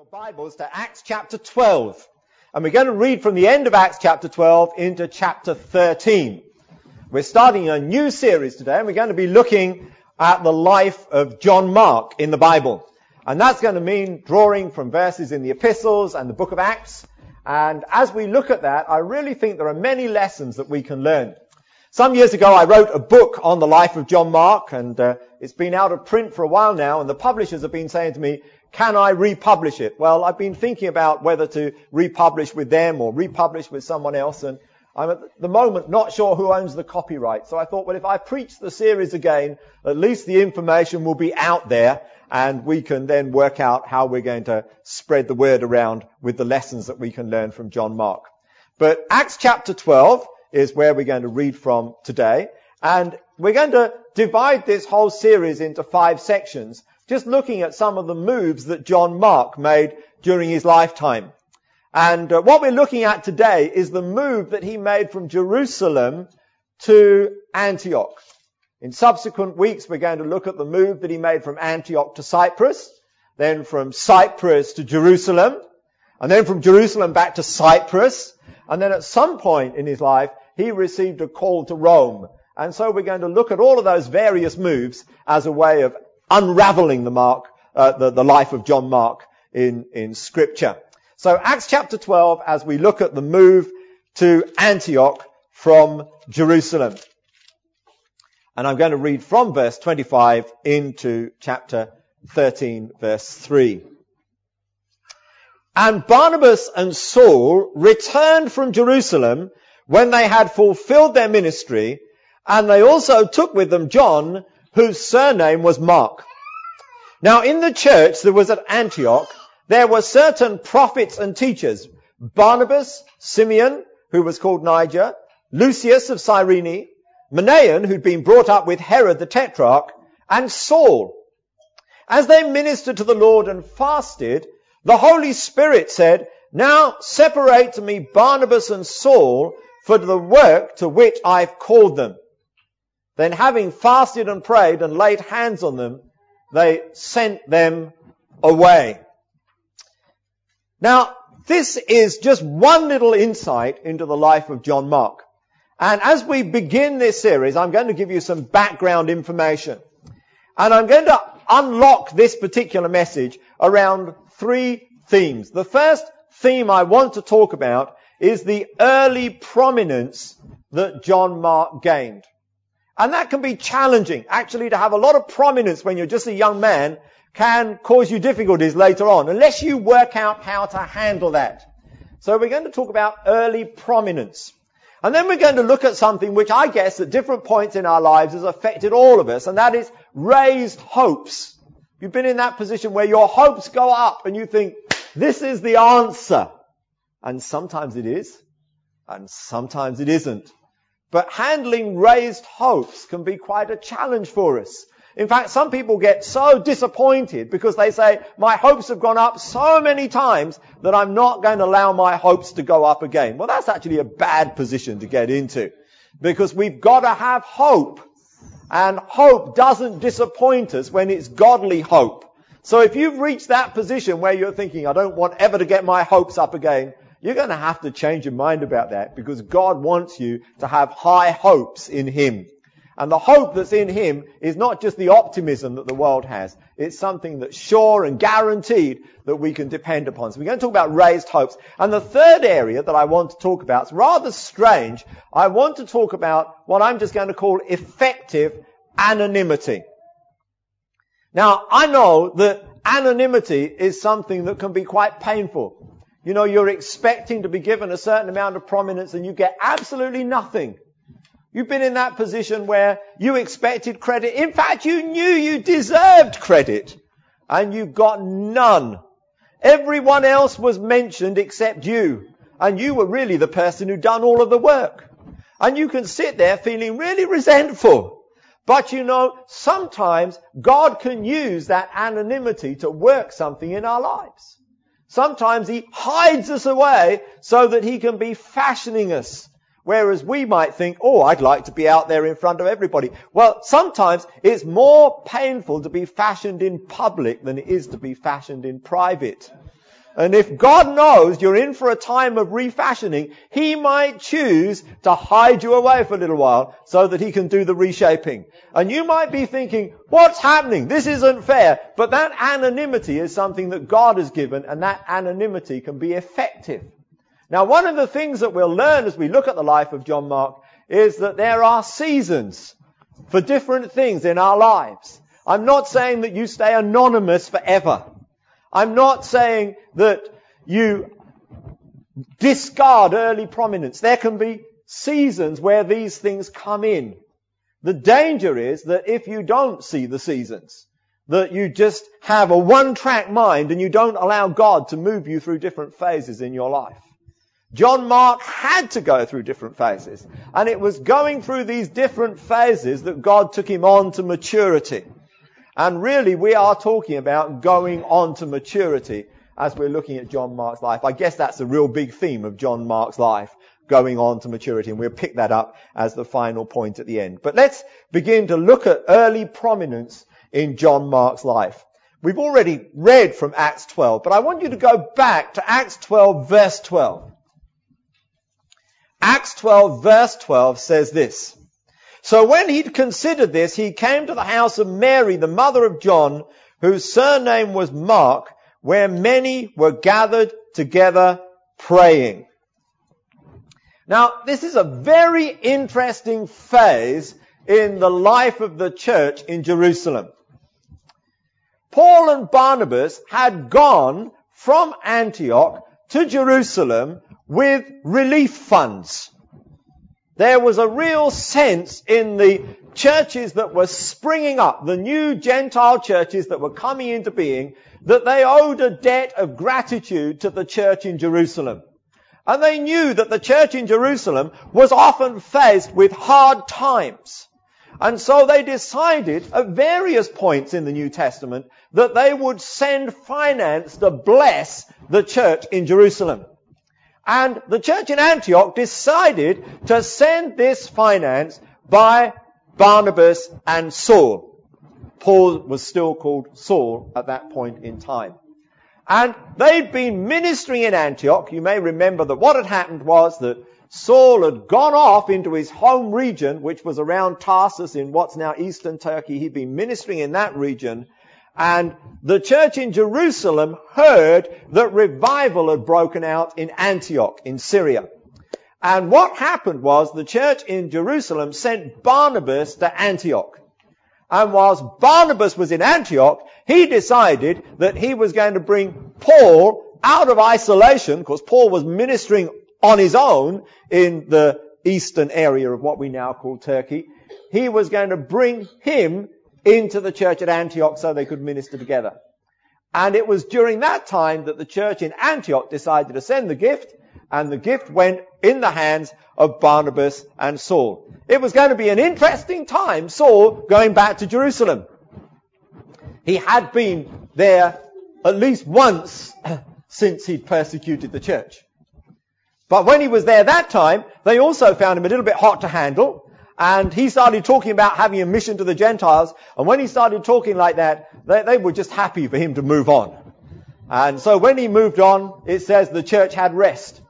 your Bibles to Acts chapter 12. And we're going to read from the end of Acts chapter 12 into chapter 13. We're starting a new series today and we're going to be looking at the life of John Mark in the Bible. And that's going to mean drawing from verses in the epistles and the book of Acts. And as we look at that, I really think there are many lessons that we can learn. Some years ago, I wrote a book on the life of John Mark, and uh, it's been out of print for a while now, and the publishers have been saying to me, can I republish it? Well, I've been thinking about whether to republish with them or republish with someone else, and I'm at the moment not sure who owns the copyright. So I thought, well, if I preach the series again, at least the information will be out there, and we can then work out how we're going to spread the word around with the lessons that we can learn from John Mark. But Acts chapter 12 is where we're going to read from today, and we're going to divide this whole series into five sections just looking at some of the moves that John Mark made during his lifetime. And uh, what we're looking at today is the move that he made from Jerusalem to Antioch. In subsequent weeks, we're going to look at the move that he made from Antioch to Cyprus, then from Cyprus to Jerusalem, and then from Jerusalem back to Cyprus, and then at some point in his life, he received a call to Rome. And so we're going to look at all of those various moves as a way of unraveling the Mark, uh, the, the life of John Mark in, in scripture. So Acts chapter 12 as we look at the move to Antioch from Jerusalem. And I'm going to read from verse 25 into chapter 13 verse 3. And Barnabas and Saul returned from Jerusalem when they had fulfilled their ministry, and they also took with them John, whose surname was Mark. Now in the church that was at Antioch, there were certain prophets and teachers, Barnabas, Simeon, who was called Niger, Lucius of Cyrene, Manaen, who'd been brought up with Herod the Tetrarch, and Saul. As they ministered to the Lord and fasted, the Holy Spirit said, now separate to me Barnabas and Saul for the work to which I've called them. Then having fasted and prayed and laid hands on them, they sent them away. Now, this is just one little insight into the life of John Mark. And as we begin this series, I'm going to give you some background information. And I'm going to unlock this particular message around three themes. The first theme I want to talk about is the early prominence that John Mark gained. And that can be challenging. Actually, to have a lot of prominence when you're just a young man can cause you difficulties later on, unless you work out how to handle that. So we're going to talk about early prominence. And then we're going to look at something which I guess at different points in our lives has affected all of us, and that is raised hopes. You've been in that position where your hopes go up and you think, this is the answer. And sometimes it is, and sometimes it isn't. But handling raised hopes can be quite a challenge for us. In fact, some people get so disappointed because they say, my hopes have gone up so many times that I'm not going to allow my hopes to go up again. Well, that's actually a bad position to get into because we've got to have hope. And hope doesn't disappoint us when it's godly hope. So if you've reached that position where you're thinking, I don't want ever to get my hopes up again, you're going to have to change your mind about that because God wants you to have high hopes in Him. And the hope that's in Him is not just the optimism that the world has. It's something that's sure and guaranteed that we can depend upon. So we're going to talk about raised hopes. And the third area that I want to talk about is rather strange. I want to talk about what I'm just going to call effective anonymity. Now, I know that anonymity is something that can be quite painful. You know, you're expecting to be given a certain amount of prominence and you get absolutely nothing. You've been in that position where you expected credit. In fact, you knew you deserved credit and you got none. Everyone else was mentioned except you. And you were really the person who done all of the work. And you can sit there feeling really resentful. But you know, sometimes God can use that anonymity to work something in our lives. Sometimes he hides us away so that he can be fashioning us. Whereas we might think, oh, I'd like to be out there in front of everybody. Well, sometimes it's more painful to be fashioned in public than it is to be fashioned in private. And if God knows you're in for a time of refashioning, He might choose to hide you away for a little while so that He can do the reshaping. And you might be thinking, what's happening? This isn't fair. But that anonymity is something that God has given and that anonymity can be effective. Now one of the things that we'll learn as we look at the life of John Mark is that there are seasons for different things in our lives. I'm not saying that you stay anonymous forever. I'm not saying that you discard early prominence. There can be seasons where these things come in. The danger is that if you don't see the seasons, that you just have a one-track mind and you don't allow God to move you through different phases in your life. John Mark had to go through different phases. And it was going through these different phases that God took him on to maturity. And really, we are talking about going on to maturity as we're looking at John Mark's life. I guess that's a real big theme of John Mark's life, going on to maturity. And we'll pick that up as the final point at the end. But let's begin to look at early prominence in John Mark's life. We've already read from Acts 12, but I want you to go back to Acts 12 verse 12. Acts 12 verse 12 says this. So when he'd considered this, he came to the house of Mary, the mother of John, whose surname was Mark, where many were gathered together praying. Now, this is a very interesting phase in the life of the church in Jerusalem. Paul and Barnabas had gone from Antioch to Jerusalem with relief funds. There was a real sense in the churches that were springing up, the new Gentile churches that were coming into being, that they owed a debt of gratitude to the church in Jerusalem. And they knew that the church in Jerusalem was often faced with hard times. And so they decided at various points in the New Testament that they would send finance to bless the church in Jerusalem. And the church in Antioch decided to send this finance by Barnabas and Saul. Paul was still called Saul at that point in time. And they'd been ministering in Antioch. You may remember that what had happened was that Saul had gone off into his home region, which was around Tarsus in what's now eastern Turkey. He'd been ministering in that region. And the church in Jerusalem heard that revival had broken out in Antioch in Syria. And what happened was the church in Jerusalem sent Barnabas to Antioch. And whilst Barnabas was in Antioch, he decided that he was going to bring Paul out of isolation, because Paul was ministering on his own in the eastern area of what we now call Turkey. He was going to bring him into the church at Antioch so they could minister together. And it was during that time that the church in Antioch decided to send the gift, and the gift went in the hands of Barnabas and Saul. It was going to be an interesting time, Saul going back to Jerusalem. He had been there at least once since he'd persecuted the church. But when he was there that time, they also found him a little bit hot to handle, and he started talking about having a mission to the Gentiles. And when he started talking like that, they, they were just happy for him to move on. And so when he moved on, it says the church had rest.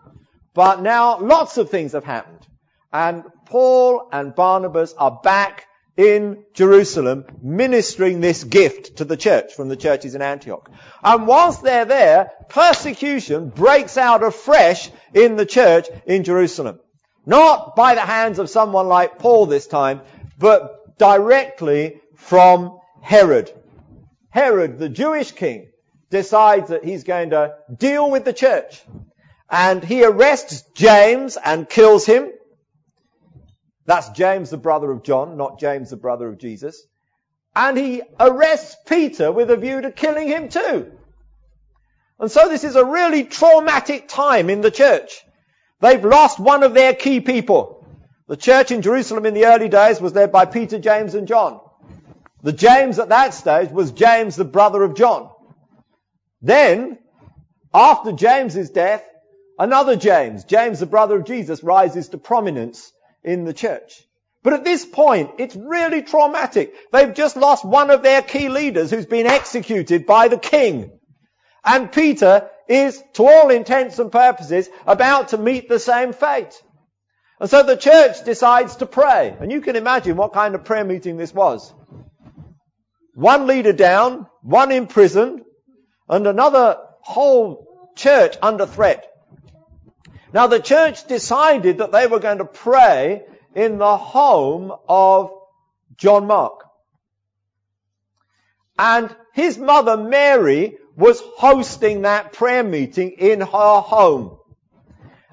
But now lots of things have happened. And Paul and Barnabas are back in Jerusalem ministering this gift to the church from the churches in Antioch. And whilst they're there, persecution breaks out afresh in the church in Jerusalem. Not by the hands of someone like Paul this time, but directly from Herod. Herod, the Jewish king, decides that he's going to deal with the church. And he arrests James and kills him. That's James, the brother of John, not James, the brother of Jesus. And he arrests Peter with a view to killing him too. And so this is a really traumatic time in the church. They've lost one of their key people. The church in Jerusalem in the early days was led by Peter, James and John. The James at that stage was James, the brother of John. Then, after James's death, another James, James the brother of Jesus, rises to prominence in the church. But at this point, it's really traumatic. They've just lost one of their key leaders who's been executed by the king. And Peter is, to all intents and purposes, about to meet the same fate. And so the church decides to pray. And you can imagine what kind of prayer meeting this was. One leader down, one imprisoned, and another whole church under threat. Now the church decided that they were going to pray in the home of John Mark. And his mother Mary was hosting that prayer meeting in her home.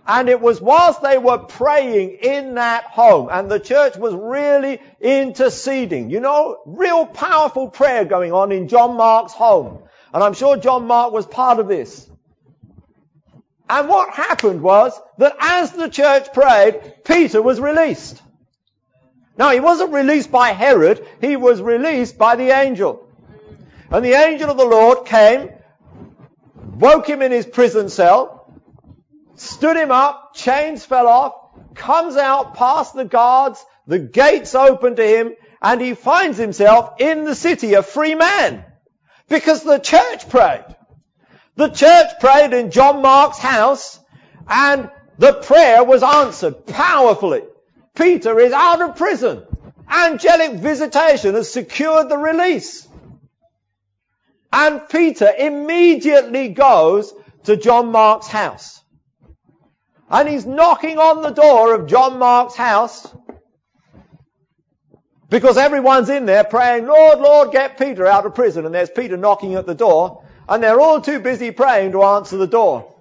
And it was whilst they were praying in that home and the church was really interceding, you know, real powerful prayer going on in John Mark's home. And I'm sure John Mark was part of this. And what happened was that as the church prayed, Peter was released. Now he wasn't released by Herod, he was released by the angel. And the angel of the Lord came, woke him in his prison cell, stood him up, chains fell off, comes out past the guards, the gates open to him, and he finds himself in the city a free man. Because the church prayed. The church prayed in John Mark's house, and the prayer was answered powerfully. Peter is out of prison. Angelic visitation has secured the release. And Peter immediately goes to John Mark's house. And he's knocking on the door of John Mark's house because everyone's in there praying, Lord, Lord, get Peter out of prison. And there's Peter knocking at the door and they're all too busy praying to answer the door.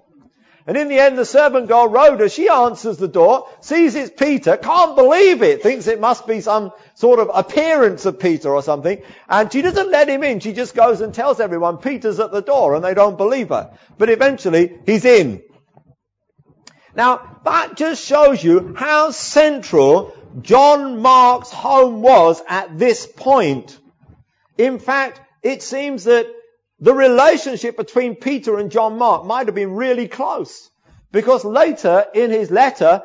And in the end, the servant girl, Rhoda, she answers the door, sees it's Peter, can't believe it, thinks it must be some sort of appearance of Peter or something, and she doesn't let him in. She just goes and tells everyone Peter's at the door, and they don't believe her. But eventually, he's in. Now, that just shows you how central John Mark's home was at this point. In fact, it seems that the relationship between Peter and John Mark might have been really close. Because later in his letter,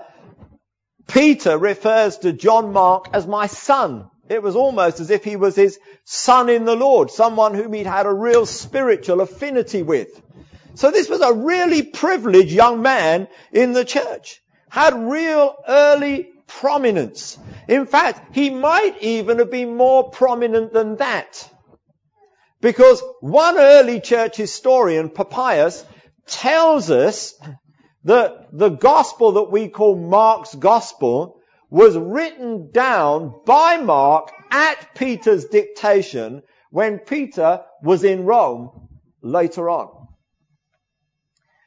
Peter refers to John Mark as my son. It was almost as if he was his son in the Lord, someone whom he'd had a real spiritual affinity with. So this was a really privileged young man in the church. Had real early prominence. In fact, he might even have been more prominent than that. Because one early church historian, Papias, tells us that the gospel that we call Mark's gospel was written down by Mark at Peter's dictation when Peter was in Rome later on.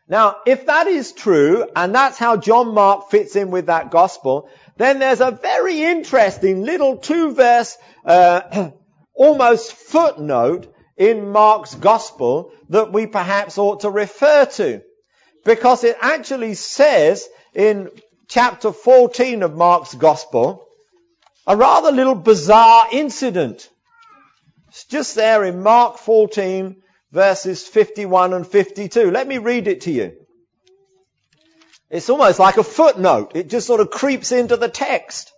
Now, if that is true, and that's how John Mark fits in with that gospel, then there's a very interesting little two verse, uh, almost footnote in Mark's gospel that we perhaps ought to refer to. Because it actually says in chapter 14 of Mark's gospel, a rather little bizarre incident. It's just there in Mark 14 verses 51 and 52. Let me read it to you. It's almost like a footnote. It just sort of creeps into the text.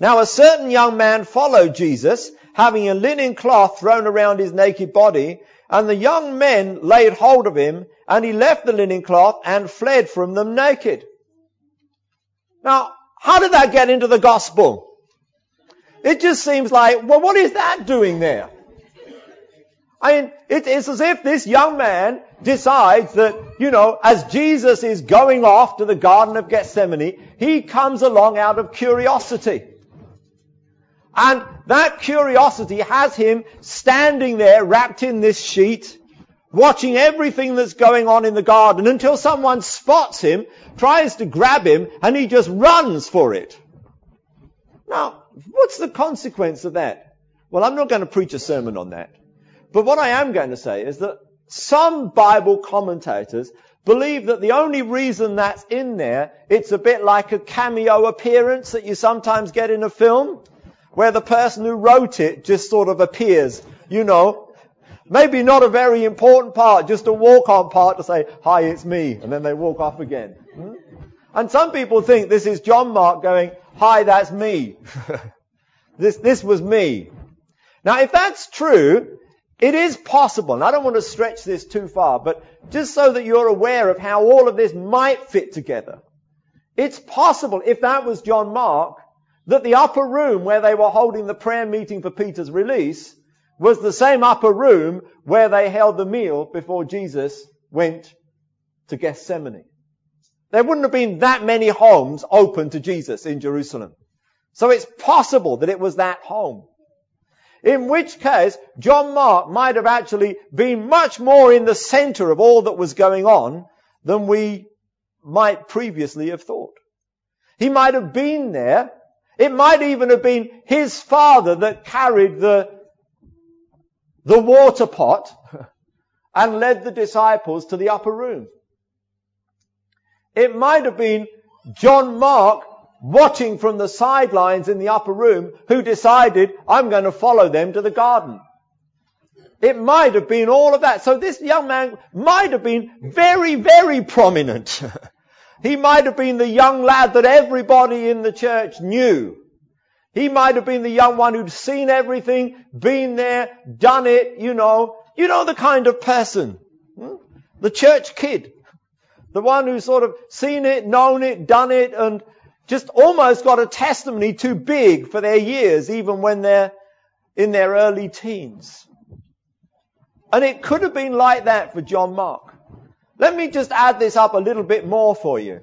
Now a certain young man followed Jesus having a linen cloth thrown around his naked body, and the young men laid hold of him, and he left the linen cloth and fled from them naked. Now, how did that get into the gospel? It just seems like, well, what is that doing there? I mean, it's as if this young man decides that, you know, as Jesus is going off to the Garden of Gethsemane, he comes along out of curiosity. And that curiosity has him standing there wrapped in this sheet, watching everything that's going on in the garden until someone spots him, tries to grab him, and he just runs for it. Now, what's the consequence of that? Well, I'm not going to preach a sermon on that. But what I am going to say is that some Bible commentators believe that the only reason that's in there, it's a bit like a cameo appearance that you sometimes get in a film where the person who wrote it just sort of appears, you know, maybe not a very important part, just a walk-on part to say, hi, it's me, and then they walk off again. Hmm? And some people think this is John Mark going, hi, that's me. this, this was me. Now, if that's true, It is possible, and I don't want to stretch this too far, but just so that you're aware of how all of this might fit together. It's possible, if that was John Mark, that the upper room where they were holding the prayer meeting for Peter's release was the same upper room where they held the meal before Jesus went to Gethsemane. There wouldn't have been that many homes open to Jesus in Jerusalem. So it's possible that it was that home. In which case, John Mark might have actually been much more in the center of all that was going on than we might previously have thought. He might have been there. It might even have been his father that carried the, the water pot and led the disciples to the upper room. It might have been John Mark watching from the sidelines in the upper room who decided, I'm going to follow them to the garden. It might have been all of that. So this young man might have been very, very prominent. he might have been the young lad that everybody in the church knew. He might have been the young one who'd seen everything, been there, done it, you know. You know the kind of person. Hmm? The church kid. The one who's sort of seen it, known it, done it, and just almost got a testimony too big for their years, even when they're in their early teens. And it could have been like that for John Mark. Let me just add this up a little bit more for you.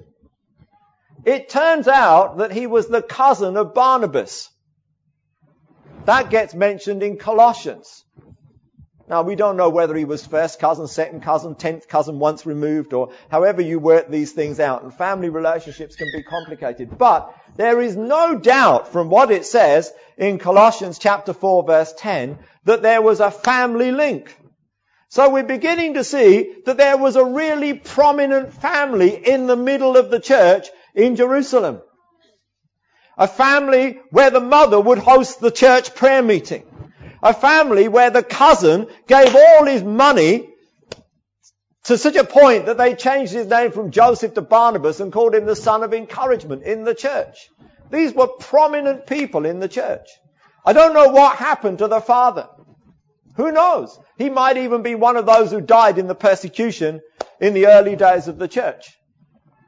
It turns out that he was the cousin of Barnabas. That gets mentioned in Colossians. Now, we don't know whether he was first cousin, second cousin, tenth cousin once removed, or however you work these things out. And family relationships can be complicated. But there is no doubt from what it says in Colossians chapter 4 verse 10 that there was a family link. So we're beginning to see that there was a really prominent family in the middle of the church in Jerusalem. A family where the mother would host the church prayer meeting a family where the cousin gave all his money to such a point that they changed his name from Joseph to Barnabas and called him the son of encouragement in the church. These were prominent people in the church. I don't know what happened to the father. Who knows? He might even be one of those who died in the persecution in the early days of the church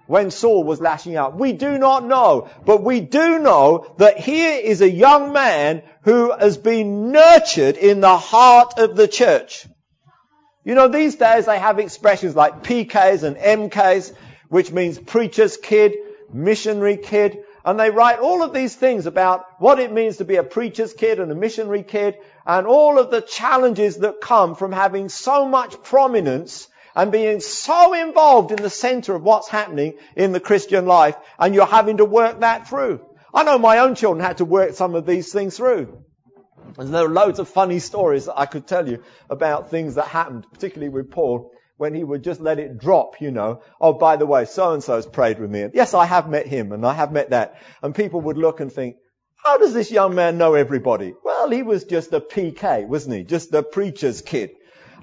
when Saul was lashing out. We do not know, but we do know that here is a young man who has been nurtured in the heart of the church. You know, these days they have expressions like PKs and MKs, which means preacher's kid, missionary kid, and they write all of these things about what it means to be a preacher's kid and a missionary kid, and all of the challenges that come from having so much prominence and being so involved in the center of what's happening in the Christian life and you're having to work that through. I know my own children had to work some of these things through. And there are loads of funny stories that I could tell you about things that happened, particularly with Paul, when he would just let it drop, you know. Oh, by the way, so and so's prayed with me. yes, I have met him and I have met that. And people would look and think, how does this young man know everybody? Well, he was just a PK, wasn't he? Just a preacher's kid.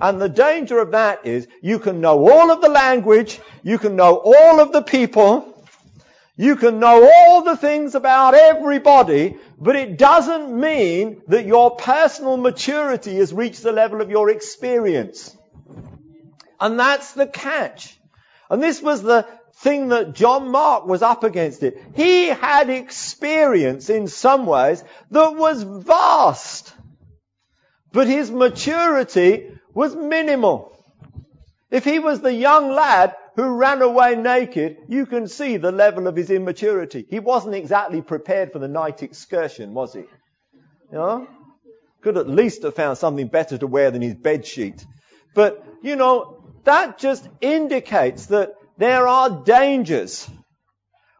And the danger of that is you can know all of the language, you can know all of the people, you can know all the things about everybody, but it doesn't mean that your personal maturity has reached the level of your experience. And that's the catch. And this was the thing that John Mark was up against it. He had experience in some ways that was vast. But his maturity was minimal. If he was the young lad who ran away naked, you can see the level of his immaturity. He wasn't exactly prepared for the night excursion, was he? You know? Could at least have found something better to wear than his bed sheet. But, you know, that just indicates that there are dangers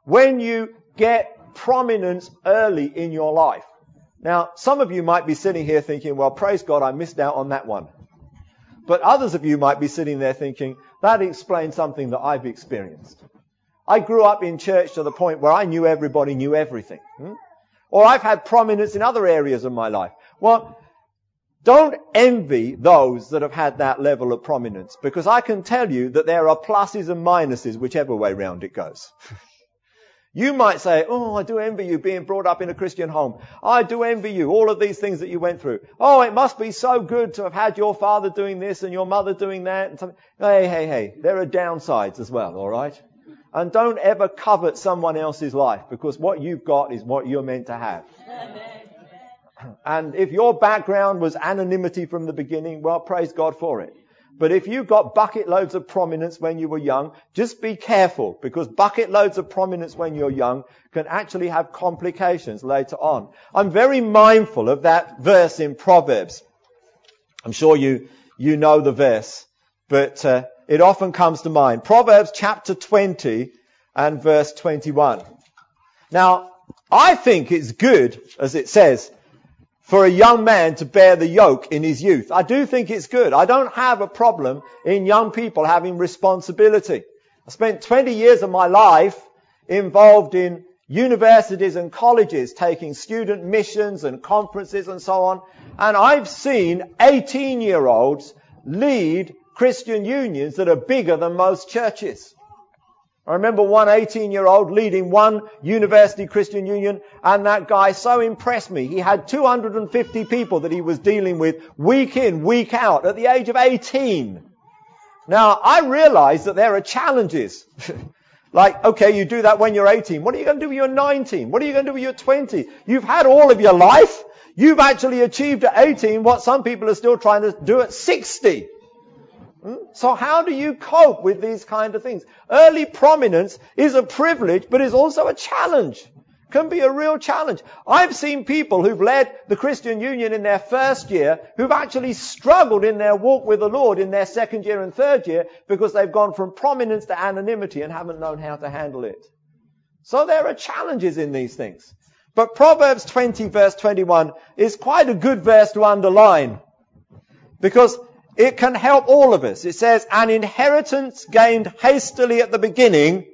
when you get prominence early in your life. Now, some of you might be sitting here thinking, well, praise God, I missed out on that one. But others of you might be sitting there thinking, that explains something that I've experienced. I grew up in church to the point where I knew everybody knew everything. Hmm? Or I've had prominence in other areas of my life. Well, don't envy those that have had that level of prominence because I can tell you that there are pluses and minuses whichever way round it goes. You might say, oh, I do envy you being brought up in a Christian home. I do envy you all of these things that you went through. Oh, it must be so good to have had your father doing this and your mother doing that and something. Hey, hey, hey. There are downsides as well, alright? And don't ever covet someone else's life because what you've got is what you're meant to have. And if your background was anonymity from the beginning, well, praise God for it. But if you got bucket loads of prominence when you were young, just be careful because bucket loads of prominence when you're young can actually have complications later on. I'm very mindful of that verse in Proverbs. I'm sure you, you know the verse, but uh, it often comes to mind. Proverbs chapter 20 and verse 21. Now, I think it's good, as it says, for a young man to bear the yoke in his youth. I do think it's good. I don't have a problem in young people having responsibility. I spent 20 years of my life involved in universities and colleges taking student missions and conferences and so on. And I've seen 18 year olds lead Christian unions that are bigger than most churches. I remember one 18 year old leading one university Christian union and that guy so impressed me. He had 250 people that he was dealing with week in, week out at the age of 18. Now I realize that there are challenges. like, okay, you do that when you're 18. What are you going to do when you're 19? What are you going to do when you're 20? You've had all of your life. You've actually achieved at 18 what some people are still trying to do at 60. Hmm? So how do you cope with these kind of things? Early prominence is a privilege, but is also a challenge. Can be a real challenge. I've seen people who've led the Christian Union in their first year who've actually struggled in their walk with the Lord in their second year and third year because they've gone from prominence to anonymity and haven't known how to handle it. So there are challenges in these things. But Proverbs 20 verse 21 is quite a good verse to underline because it can help all of us. It says, an inheritance gained hastily at the beginning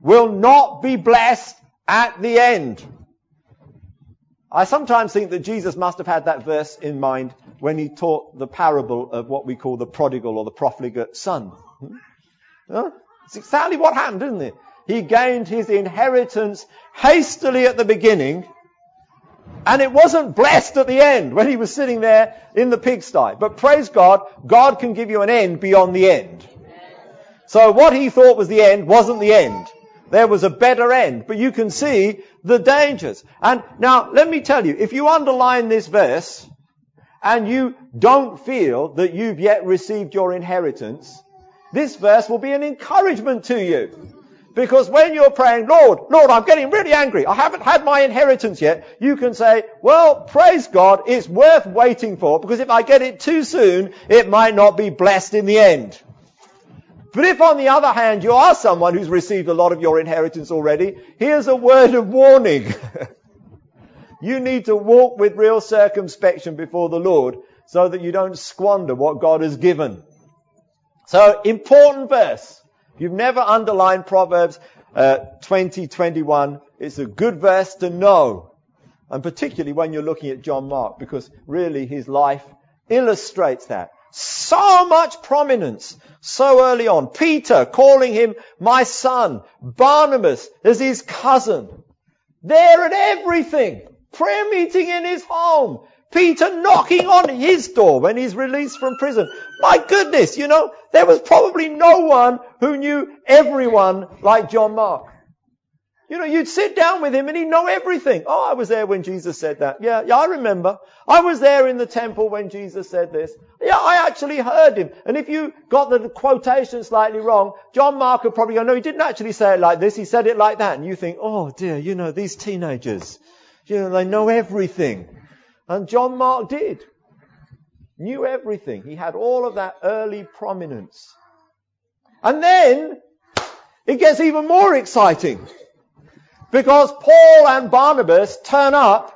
will not be blessed at the end. I sometimes think that Jesus must have had that verse in mind when he taught the parable of what we call the prodigal or the profligate son. It's exactly what happened, isn't it? He gained his inheritance hastily at the beginning and it wasn't blessed at the end when he was sitting there in the pigsty. But praise God, God can give you an end beyond the end. So what he thought was the end wasn't the end. There was a better end. But you can see the dangers. And now, let me tell you, if you underline this verse, and you don't feel that you've yet received your inheritance, this verse will be an encouragement to you. Because when you're praying, Lord, Lord, I'm getting really angry. I haven't had my inheritance yet. You can say, well, praise God, it's worth waiting for because if I get it too soon, it might not be blessed in the end. But if on the other hand you are someone who's received a lot of your inheritance already, here's a word of warning. you need to walk with real circumspection before the Lord so that you don't squander what God has given. So important verse. You've never underlined Proverbs uh, 20, 21. It's a good verse to know. And particularly when you're looking at John Mark, because really his life illustrates that. So much prominence so early on. Peter calling him my son. Barnabas as his cousin. There at everything. Prayer meeting in his home. Peter knocking on his door when he's released from prison. My goodness, you know, there was probably no one who knew everyone like John Mark. You know, you'd sit down with him and he'd know everything. Oh, I was there when Jesus said that. Yeah, yeah, I remember. I was there in the temple when Jesus said this. Yeah, I actually heard him. And if you got the quotation slightly wrong, John Mark would probably go, no, he didn't actually say it like this. He said it like that. And you think, oh dear, you know, these teenagers, you know, they know everything. And John Mark did. Knew everything. He had all of that early prominence. And then it gets even more exciting. Because Paul and Barnabas turn up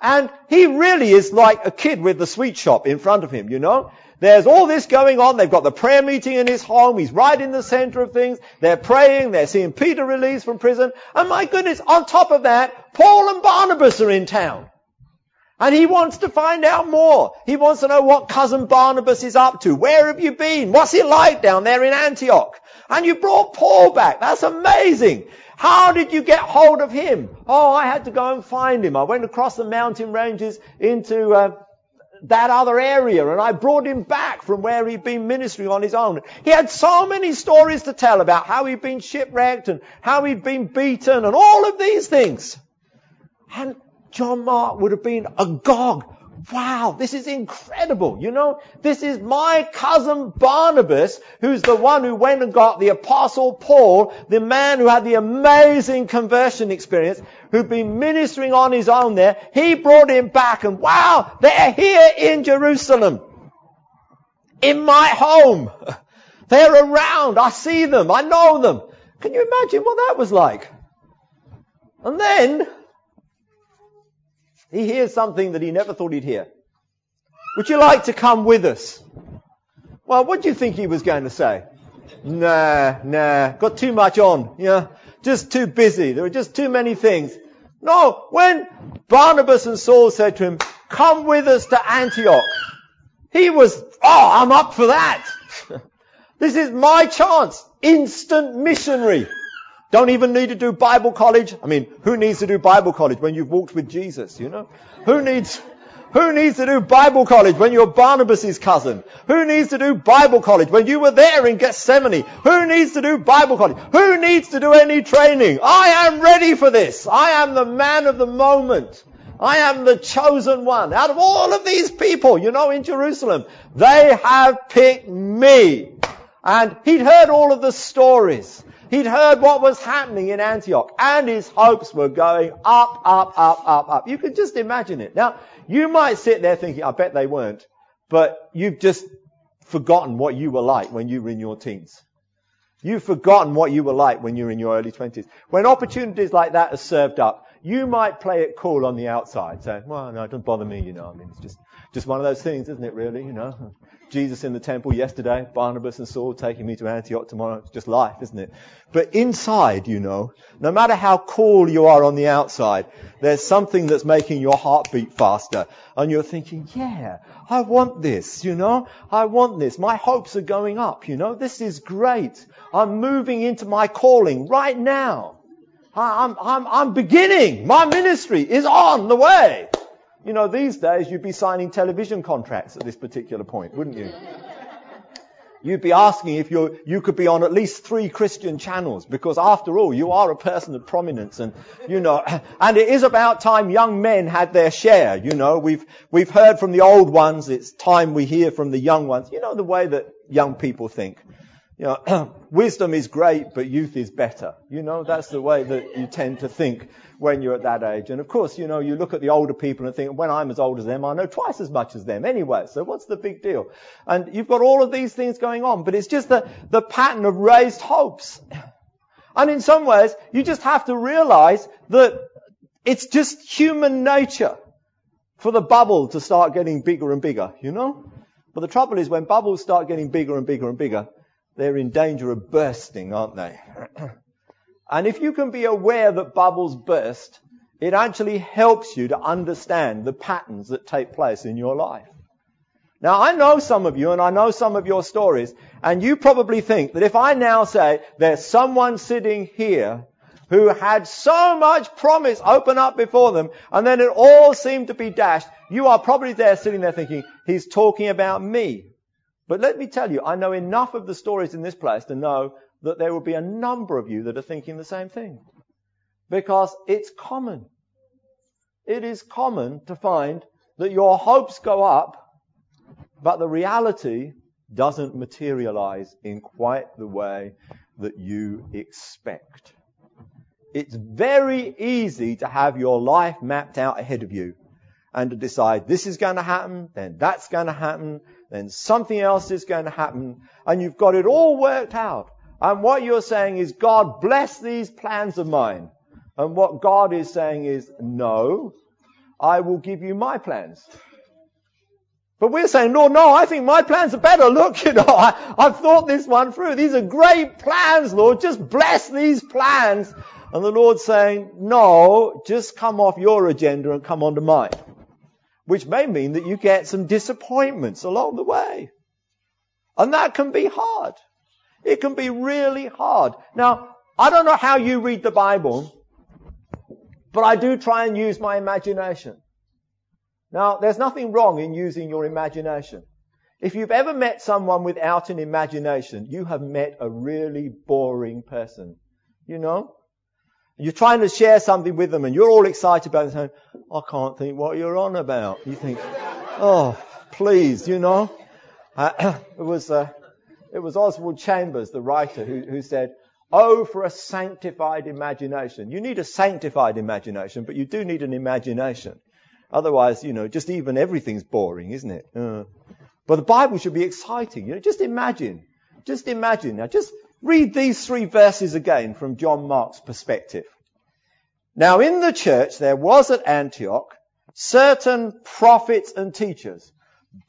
and he really is like a kid with the sweet shop in front of him, you know? There's all this going on. They've got the prayer meeting in his home. He's right in the center of things. They're praying. They're seeing Peter released from prison. And my goodness, on top of that, Paul and Barnabas are in town. And he wants to find out more. He wants to know what cousin Barnabas is up to. Where have you been? What's it like down there in Antioch? And you brought Paul back. That's amazing. How did you get hold of him? Oh, I had to go and find him. I went across the mountain ranges into uh, that other area and I brought him back from where he'd been ministering on his own. He had so many stories to tell about how he'd been shipwrecked and how he'd been beaten and all of these things. And John Mark would have been agog wow, this is incredible. You know, this is my cousin Barnabas, who's the one who went and got the apostle Paul, the man who had the amazing conversion experience, who'd been ministering on his own there. He brought him back and wow, they're here in Jerusalem. In my home. They're around. I see them. I know them. Can you imagine what that was like? And then, he hears something that he never thought he'd hear. Would you like to come with us? Well, what do you think he was going to say? Nah, nah, got too much on, yeah, just too busy. There were just too many things. No, when Barnabas and Saul said to him, come with us to Antioch, he was, oh, I'm up for that. this is my chance. Instant missionary. Don't even need to do Bible college. I mean, who needs to do Bible college when you've walked with Jesus, you know? Who needs, who needs to do Bible college when you're Barnabas' cousin? Who needs to do Bible college when you were there in Gethsemane? Who needs to do Bible college? Who needs to do any training? I am ready for this. I am the man of the moment. I am the chosen one. Out of all of these people, you know, in Jerusalem, they have picked me. And he'd heard all of the stories. He'd heard what was happening in Antioch and his hopes were going up, up, up, up, up. You can just imagine it. Now, you might sit there thinking, I bet they weren't, but you've just forgotten what you were like when you were in your teens. You've forgotten what you were like when you were in your early 20s. When opportunities like that are served up, you might play it cool on the outside, saying, well, no, it doesn't bother me, you know. I mean, it's just, just one of those things, isn't it, really, you know? Jesus in the temple yesterday, Barnabas and Saul taking me to Antioch tomorrow. It's just life, isn't it? But inside, you know, no matter how cool you are on the outside, there's something that's making your heart beat faster. And you're thinking, yeah, I want this, you know, I want this. My hopes are going up, you know, this is great. I'm moving into my calling right now. I'm, I'm, I'm beginning. My ministry is on the way. You know, these days you'd be signing television contracts at this particular point, wouldn't you? You'd be asking if you you could be on at least three Christian channels because after all, you are a person of prominence and, you know, and it is about time young men had their share, you know. We've, we've heard from the old ones. It's time we hear from the young ones. You know, the way that young people think. You know, wisdom is great, but youth is better. You know, that's the way that you tend to think when you're at that age. And of course, you know, you look at the older people and think, when I'm as old as them, I know twice as much as them anyway. So what's the big deal? And you've got all of these things going on, but it's just the, the pattern of raised hopes. And in some ways, you just have to realize that it's just human nature for the bubble to start getting bigger and bigger, you know? But the trouble is when bubbles start getting bigger and bigger and bigger, they're in danger of bursting, aren't they? And if you can be aware that bubbles burst, it actually helps you to understand the patterns that take place in your life. Now I know some of you and I know some of your stories and you probably think that if I now say there's someone sitting here who had so much promise open up before them and then it all seemed to be dashed, you are probably there sitting there thinking, he's talking about me. But let me tell you, I know enough of the stories in this place to know that there will be a number of you that are thinking the same thing. Because it's common. It is common to find that your hopes go up, but the reality doesn't materialize in quite the way that you expect. It's very easy to have your life mapped out ahead of you and to decide this is going to happen, then that's going to happen, then something else is going to happen, and you've got it all worked out. And what you're saying is, God, bless these plans of mine. And what God is saying is, no, I will give you my plans. But we're saying, Lord, no, I think my plans are better. Look, you know, I, have thought this one through. These are great plans, Lord. Just bless these plans. And the Lord's saying, no, just come off your agenda and come onto mine. Which may mean that you get some disappointments along the way. And that can be hard. It can be really hard. Now, I don't know how you read the Bible, but I do try and use my imagination. Now, there's nothing wrong in using your imagination. If you've ever met someone without an imagination, you have met a really boring person. You know? You're trying to share something with them and you're all excited about it saying, I can't think what you're on about. You think, oh, please, you know? Uh, it was, uh, it was Oswald Chambers, the writer, who, who said, Oh, for a sanctified imagination. You need a sanctified imagination, but you do need an imagination. Otherwise, you know, just even everything's boring, isn't it? Uh, but the Bible should be exciting. You know, just imagine. Just imagine. Now, just read these three verses again from John Mark's perspective. Now, in the church, there was at Antioch certain prophets and teachers.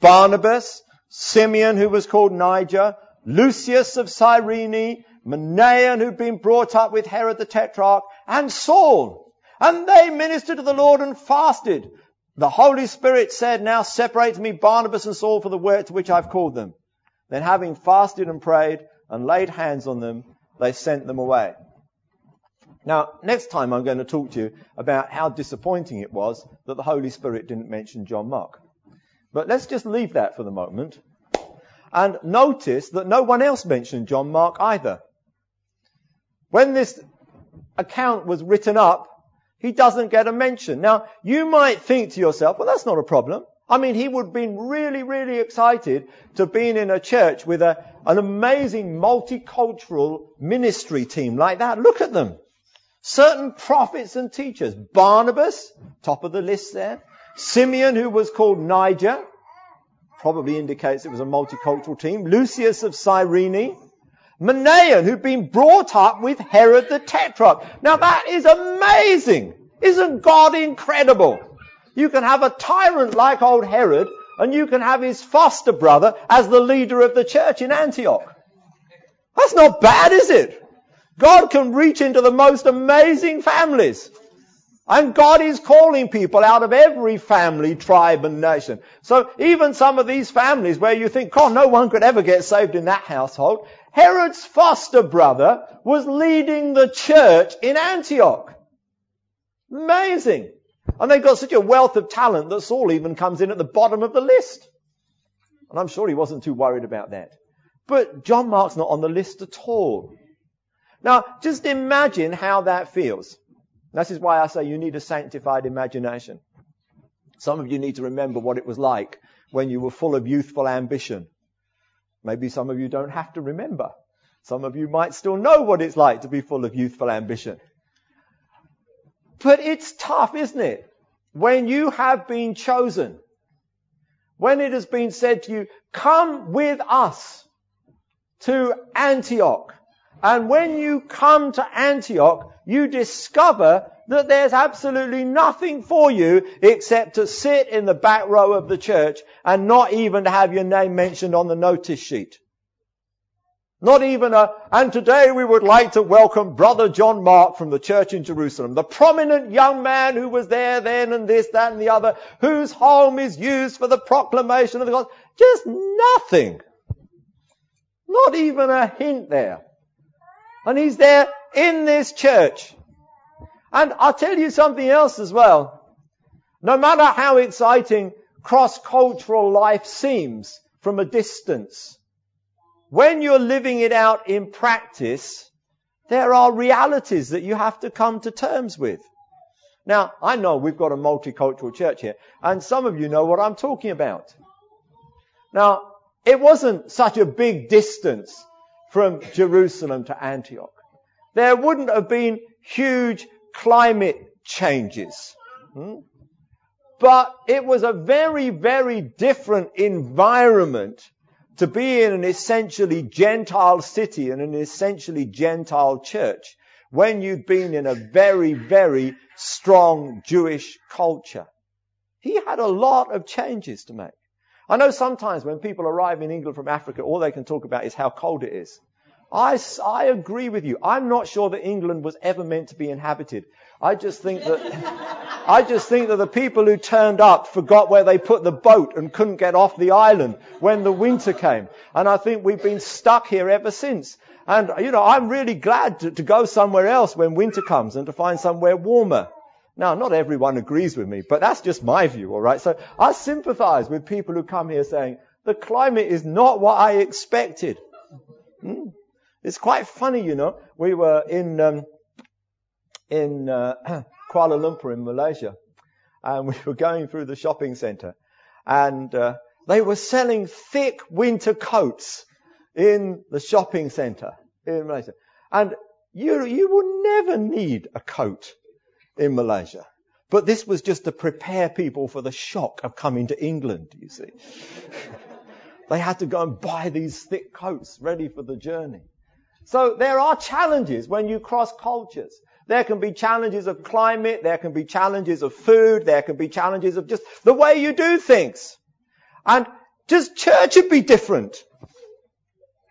Barnabas, Simeon, who was called Niger, Lucius of Cyrene, Manaen, who'd been brought up with Herod the Tetrarch, and Saul. And they ministered to the Lord and fasted. The Holy Spirit said, now separate me Barnabas and Saul for the work to which I've called them. Then having fasted and prayed and laid hands on them, they sent them away. Now, next time I'm going to talk to you about how disappointing it was that the Holy Spirit didn't mention John Mark. But let's just leave that for the moment. And notice that no one else mentioned John Mark either. When this account was written up, he doesn't get a mention. Now, you might think to yourself, well, that's not a problem. I mean, he would have been really, really excited to been in a church with a, an amazing multicultural ministry team like that. Look at them. Certain prophets and teachers. Barnabas, top of the list there. Simeon, who was called Niger, probably indicates it was a multicultural team. Lucius of Cyrene. Manaen, who'd been brought up with Herod the Tetrarch. Now that is amazing. Isn't God incredible? You can have a tyrant like old Herod and you can have his foster brother as the leader of the church in Antioch. That's not bad, is it? God can reach into the most amazing families. And God is calling people out of every family, tribe and nation. So even some of these families where you think, God, no one could ever get saved in that household, Herod's foster brother was leading the church in Antioch. Amazing. And they've got such a wealth of talent that Saul even comes in at the bottom of the list. And I'm sure he wasn't too worried about that. But John Mark's not on the list at all. Now, just imagine how that feels. This is why I say you need a sanctified imagination. Some of you need to remember what it was like when you were full of youthful ambition Maybe some of you don't have to remember. Some of you might still know what it's like to be full of youthful ambition. But it's tough, isn't it? When you have been chosen, when it has been said to you, come with us to Antioch. And when you come to Antioch, you discover that there's absolutely nothing for you except to sit in the back row of the church and not even to have your name mentioned on the notice sheet. Not even a, and today we would like to welcome Brother John Mark from the church in Jerusalem, the prominent young man who was there then and this, that and the other, whose home is used for the proclamation of the gospel. Just nothing. Not even a hint there. And he's there in this church. And I'll tell you something else as well. No matter how exciting cross-cultural life seems from a distance, when you're living it out in practice, there are realities that you have to come to terms with. Now, I know we've got a multicultural church here, and some of you know what I'm talking about. Now, it wasn't such a big distance from Jerusalem to Antioch. There wouldn't have been huge climate changes. Hmm? But it was a very, very different environment to be in an essentially Gentile city and an essentially Gentile church when you'd been in a very, very strong Jewish culture. He had a lot of changes to make. I know sometimes when people arrive in England from Africa, all they can talk about is how cold it is. I, I agree with you. I'm not sure that England was ever meant to be inhabited. I just think that, I just think that the people who turned up forgot where they put the boat and couldn't get off the island when the winter came. And I think we've been stuck here ever since. And, you know, I'm really glad to, to go somewhere else when winter comes and to find somewhere warmer. Now, not everyone agrees with me, but that's just my view, alright? So I sympathize with people who come here saying, the climate is not what I expected. Hmm? It's quite funny, you know. We were in, um, in uh, Kuala Lumpur in Malaysia, and we were going through the shopping centre, and uh, they were selling thick winter coats in the shopping centre in Malaysia. And you, you will never need a coat in Malaysia. But this was just to prepare people for the shock of coming to England, you see. they had to go and buy these thick coats ready for the journey. So there are challenges when you cross cultures. There can be challenges of climate, there can be challenges of food, there can be challenges of just the way you do things. And just church would be different.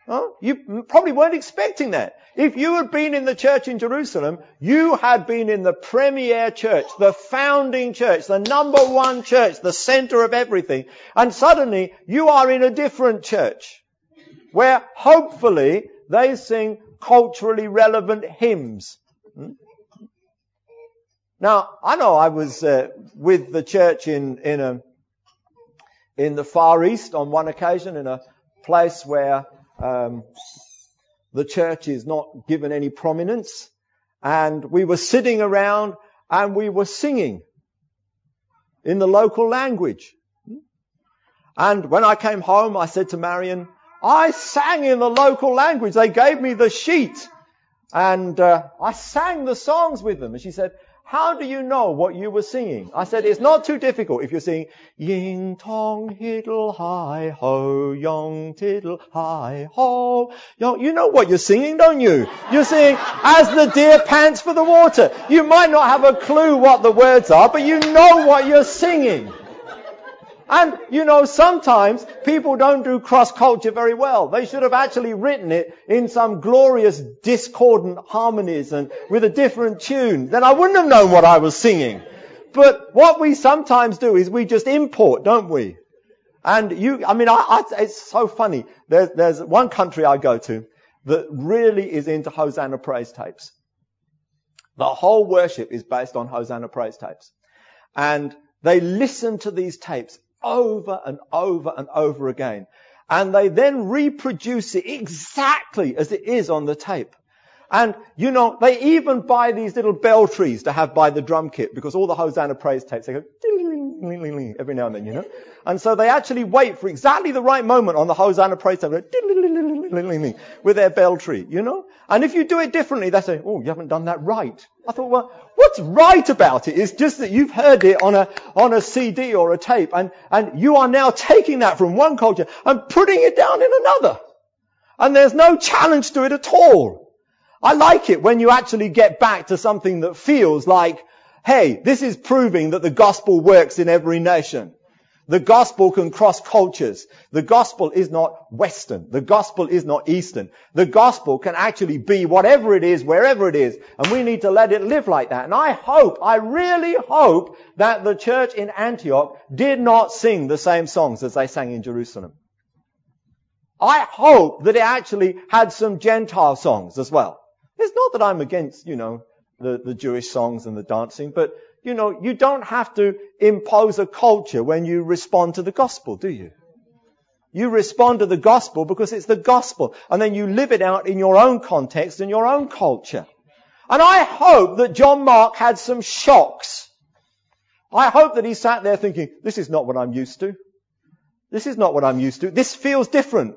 Huh? You probably weren't expecting that. If you had been in the church in Jerusalem, you had been in the premier church, the founding church, the number one church, the center of everything. And suddenly you are in a different church where hopefully they sing culturally relevant hymns. Hmm? Now, I know I was uh, with the church in, in a, in the Far East on one occasion in a place where um, the church is not given any prominence. And we were sitting around and we were singing in the local language. And when I came home, I said to Marion, I sang in the local language. They gave me the sheet. And uh, I sang the songs with them. And she said, how do you know what you were singing? I said, it's not too difficult if you're singing, Ying tong hiddle hi ho, yong tiddle hi ho. You know what you're singing, don't you? You're singing, as the deer pants for the water. You might not have a clue what the words are, but you know what you're singing. And, you know, sometimes people don't do cross culture very well. They should have actually written it in some glorious discordant harmonies and with a different tune. Then I wouldn't have known what I was singing. But what we sometimes do is we just import, don't we? And you, I mean, I, I, it's so funny. There's, there's one country I go to that really is into Hosanna praise tapes. The whole worship is based on Hosanna praise tapes. And they listen to these tapes over and over and over again. And they then reproduce it exactly as it is on the tape. And, you know, they even buy these little bell trees to have by the drum kit because all the Hosanna praise tapes, they go ding-ling-ling, ding-ling, every now and then, you know. And so they actually wait for exactly the right moment on the Hosanna praise tape with their bell tree, you know. And if you do it differently, they say, oh, you haven't done that right. I thought, well, what's right about it is just that you've heard it on a, on a CD or a tape and, and you are now taking that from one culture and putting it down in another. And there's no challenge to it at all. I like it when you actually get back to something that feels like, hey, this is proving that the gospel works in every nation. The gospel can cross cultures. The gospel is not Western. The gospel is not Eastern. The gospel can actually be whatever it is, wherever it is, and we need to let it live like that. And I hope, I really hope that the church in Antioch did not sing the same songs as they sang in Jerusalem. I hope that it actually had some Gentile songs as well. It's not that I'm against, you know, the, the Jewish songs and the dancing, but you know, you don't have to impose a culture when you respond to the gospel, do you? You respond to the gospel because it's the gospel. And then you live it out in your own context and your own culture. And I hope that John Mark had some shocks. I hope that he sat there thinking, this is not what I'm used to. This is not what I'm used to. This feels different.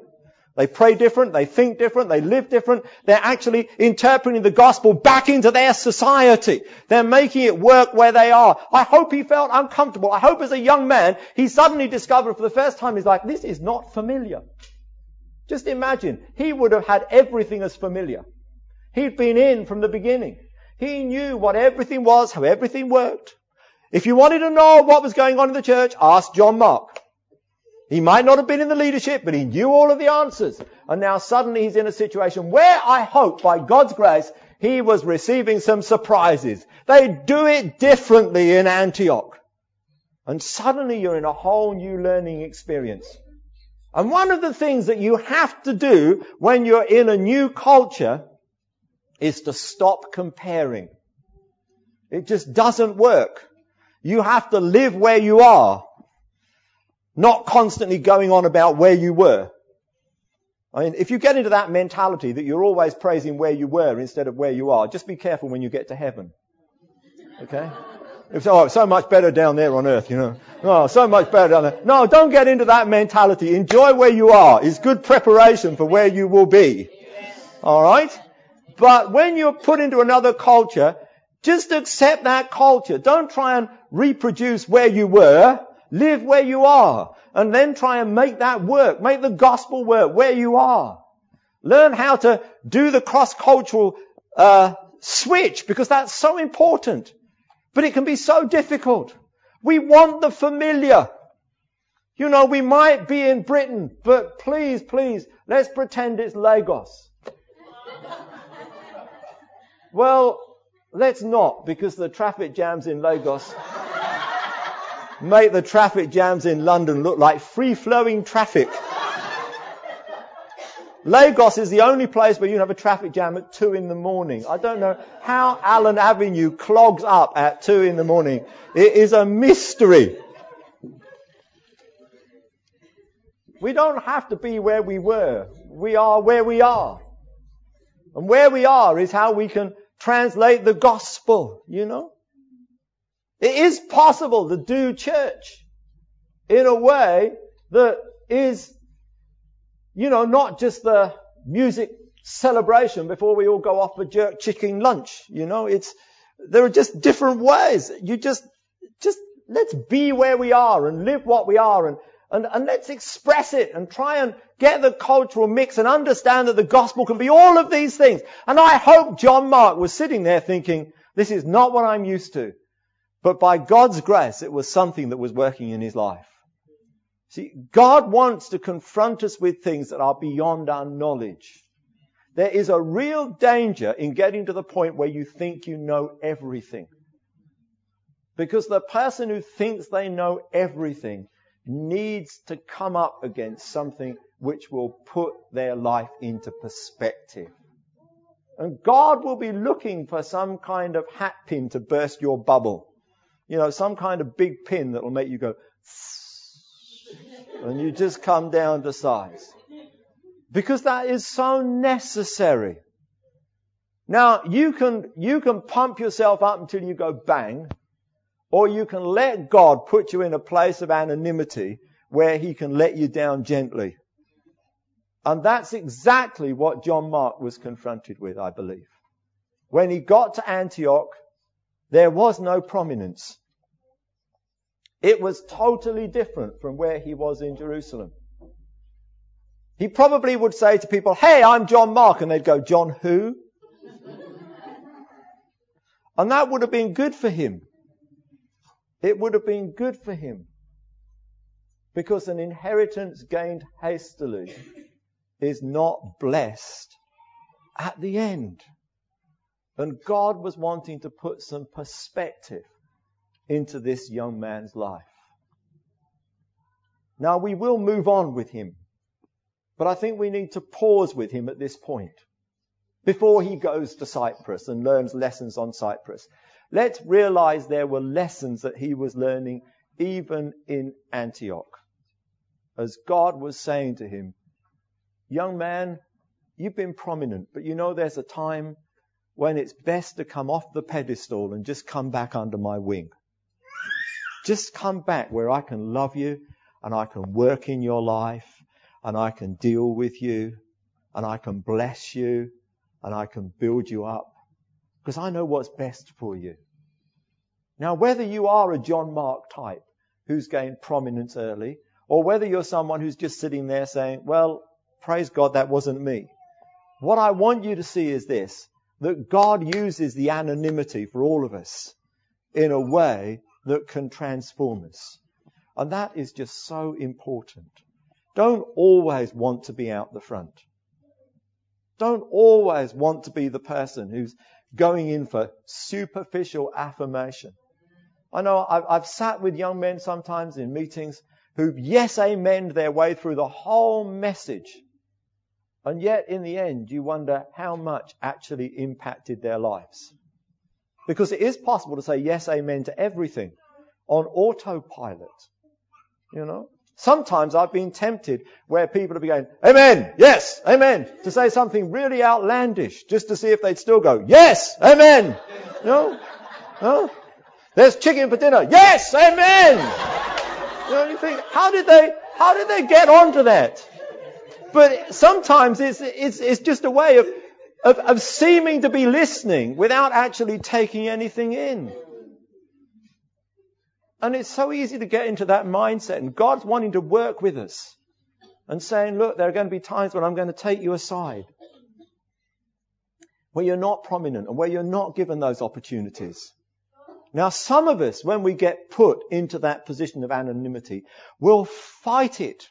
They pray different, they think different, they live different. They're actually interpreting the gospel back into their society. They're making it work where they are. I hope he felt uncomfortable. I hope as a young man, he suddenly discovered for the first time, he's like, this is not familiar. Just imagine, he would have had everything as familiar. He'd been in from the beginning. He knew what everything was, how everything worked. If you wanted to know what was going on in the church, ask John Mark. He might not have been in the leadership, but he knew all of the answers. And now suddenly he's in a situation where I hope by God's grace he was receiving some surprises. They do it differently in Antioch. And suddenly you're in a whole new learning experience. And one of the things that you have to do when you're in a new culture is to stop comparing. It just doesn't work. You have to live where you are, not constantly going on about where you were. I mean, if you get into that mentality that you're always praising where you were instead of where you are, just be careful when you get to heaven. Okay? It's, oh, so much better down there on earth, you know. Oh, so much better down there. No, don't get into that mentality. Enjoy where you are. It's good preparation for where you will be. Alright? But when you're put into another culture, just accept that culture. Don't try and reproduce where you were. Live where you are. And then try and make that work. Make the gospel work where you are. Learn how to do the cross-cultural uh, switch because that's so important. But it can be so difficult. We want the familiar. You know, we might be in Britain, but please, please, let's pretend it's Lagos. well, let's not, because the traffic jams in Lagos make the traffic jams in London look like free-flowing traffic. Lagos is the only place where you have a traffic jam at two in the morning. I don't know how Allen Avenue clogs up at two in the morning. It is a mystery. We don't have to be where we were. We are where we are. And where we are is how we can translate the gospel, you know? It is possible to do church in a way that is you know, not just the music celebration before we all go off for jerk chicken lunch. You know, it's, there are just different ways. You just, just let's be where we are and live what we are and, and, and let's express it and try and get the cultural mix and understand that the gospel can be all of these things. And I hope John Mark was sitting there thinking, this is not what I'm used to. But by God's grace, it was something that was working in his life. See, God wants to confront us with things that are beyond our knowledge. There is a real danger in getting to the point where you think you know everything. Because the person who thinks they know everything needs to come up against something which will put their life into perspective. And God will be looking for some kind of hatpin to burst your bubble. You know, some kind of big pin that will make you go, and you just come down to size. Because that is so necessary. Now, you can, you can pump yourself up until you go bang, or you can let God put you in a place of anonymity where He can let you down gently. And that's exactly what John Mark was confronted with, I believe. When he got to Antioch, there was no prominence. It was totally different from where he was in Jerusalem. He probably would say to people, hey, I'm John Mark, and they'd go, John who? and that would have been good for him. It would have been good for him. Because an inheritance gained hastily is not blessed at the end. And God was wanting to put some perspective into this young man's life. Now we will move on with him, but I think we need to pause with him at this point before he goes to Cyprus and learns lessons on Cyprus. Let's realize there were lessons that he was learning even in Antioch. As God was saying to him, young man, you've been prominent, but you know there's a time when it's best to come off the pedestal and just come back under my wing. Just come back where I can love you and I can work in your life and I can deal with you and I can bless you and I can build you up because I know what's best for you. Now, whether you are a John Mark type who's gained prominence early or whether you're someone who's just sitting there saying, well, praise God, that wasn't me. What I want you to see is this, that God uses the anonymity for all of us in a way that can transform us. And that is just so important. Don't always want to be out the front. Don't always want to be the person who's going in for superficial affirmation. I know I've, I've sat with young men sometimes in meetings who yes amen their way through the whole message. And yet in the end you wonder how much actually impacted their lives. Because it is possible to say yes amen to everything on autopilot. You know? Sometimes I've been tempted where people have been going, Amen, yes, Amen, to say something really outlandish just to see if they'd still go, Yes, Amen. No? No? There's chicken for dinner. Yes, Amen. You know, you think, how did they, how did they get onto that? But sometimes it's, it's, it's just a way of, of, of seeming to be listening without actually taking anything in. And it's so easy to get into that mindset. And God's wanting to work with us and saying, look, there are going to be times when I'm going to take you aside. Where you're not prominent and where you're not given those opportunities. Now some of us, when we get put into that position of anonymity, will fight it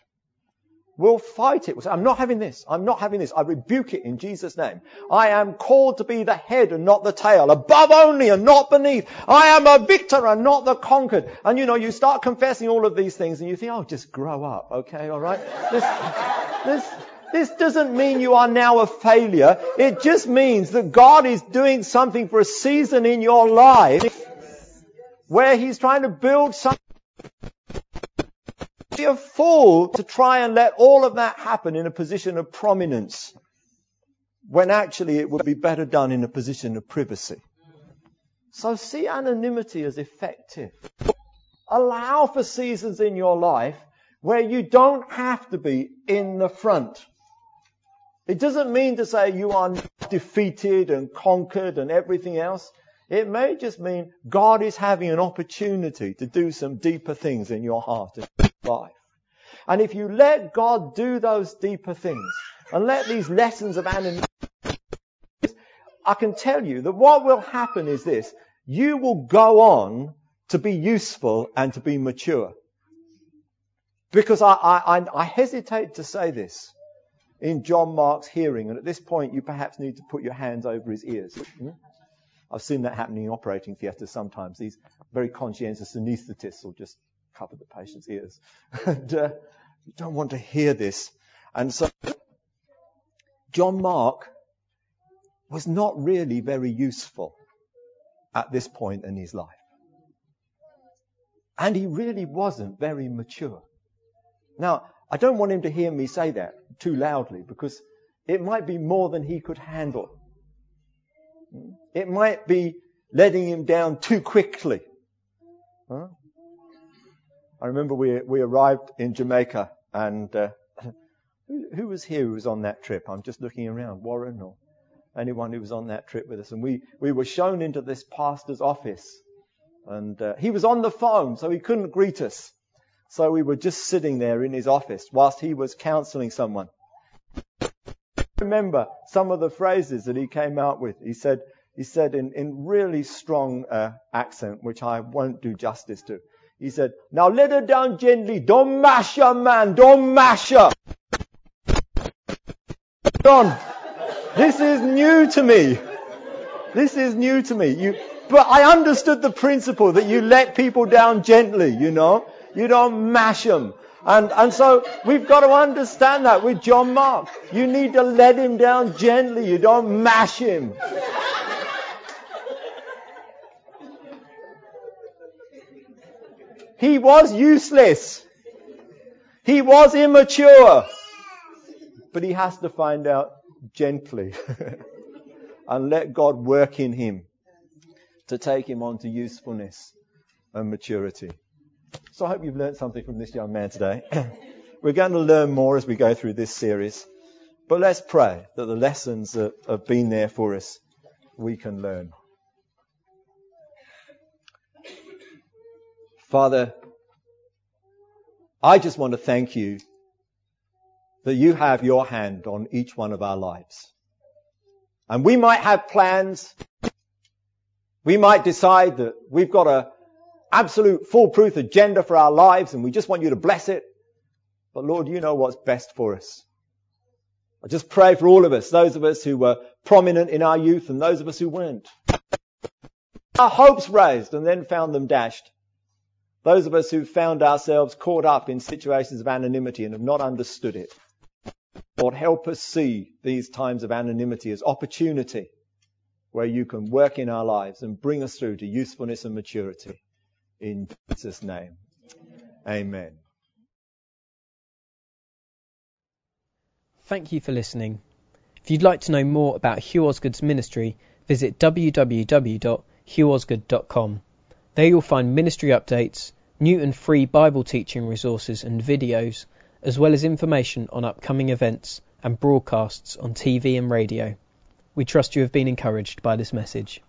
We'll fight it. We'll say, I'm not having this. I'm not having this. I rebuke it in Jesus' name. I am called to be the head and not the tail, above only and not beneath. I am a victor and not the conquered. And you know, you start confessing all of these things and you think, oh, just grow up. Okay, alright? This, this, this doesn't mean you are now a failure. It just means that God is doing something for a season in your life where He's trying to build something be a fool to try and let all of that happen in a position of prominence when actually it would be better done in a position of privacy. So see anonymity as effective. Allow for seasons in your life where you don't have to be in the front. It doesn't mean to say you are defeated and conquered and everything else. It may just mean God is having an opportunity to do some deeper things in your heart life. And if you let God do those deeper things and let these lessons of anonymity, I can tell you that what will happen is this. You will go on to be useful and to be mature. Because I, I, I hesitate to say this in John Mark's hearing, and at this point you perhaps need to put your hands over his ears. Hmm? I've seen that happening in operating theatres sometimes. These very conscientious anaesthetists will just cover the patient's ears. and uh, you don't want to hear this. And so John Mark was not really very useful at this point in his life. And he really wasn't very mature. Now, I don't want him to hear me say that too loudly because it might be more than he could handle. It might be letting him down too quickly. Huh? I remember we, we arrived in Jamaica and uh, who, was here who was on that trip? I'm just looking around. Warren or anyone who was on that trip with us. And we, we were shown into this pastor's office. And uh, he was on the phone, so he couldn't greet us. So we were just sitting there in his office whilst he was counseling someone. I remember some of the phrases that he came out with. He said, he said in, in really strong uh, accent, which I won't do justice to. He said, now let her down gently. Don't mash her, man. Don't mash her. John, this is new to me. This is new to me. You, but I understood the principle that you let people down gently, you know. You don't mash them. And, and so we've got to understand that with John Mark. You need to let him down gently. You don't mash him. He was useless. He was immature. But he has to find out gently and let God work in him to take him on to usefulness and maturity. So I hope you've learned something from this young man today. We're going to learn more as we go through this series. But let's pray that the lessons that have been there for us, we can learn. Father, I just want to thank you that you have your hand on each one of our lives. And we might have plans. We might decide that we've got a absolute foolproof agenda for our lives and we just want you to bless it. But Lord, you know what's best for us. I just pray for all of us, those of us who were prominent in our youth and those of us who weren't. Our hopes raised and then found them dashed. Those of us who've found ourselves caught up in situations of anonymity and have not understood it. Lord, help us see these times of anonymity as opportunity where you can work in our lives and bring us through to usefulness and maturity. In Jesus' name. Amen. Thank you for listening. If you'd like to know more about Hugh Osgood's ministry, visit www.hughosgood.com. There you'll find ministry updates, new and free Bible teaching resources and videos, as well as information on upcoming events and broadcasts on TV and radio. We trust you have been encouraged by this message.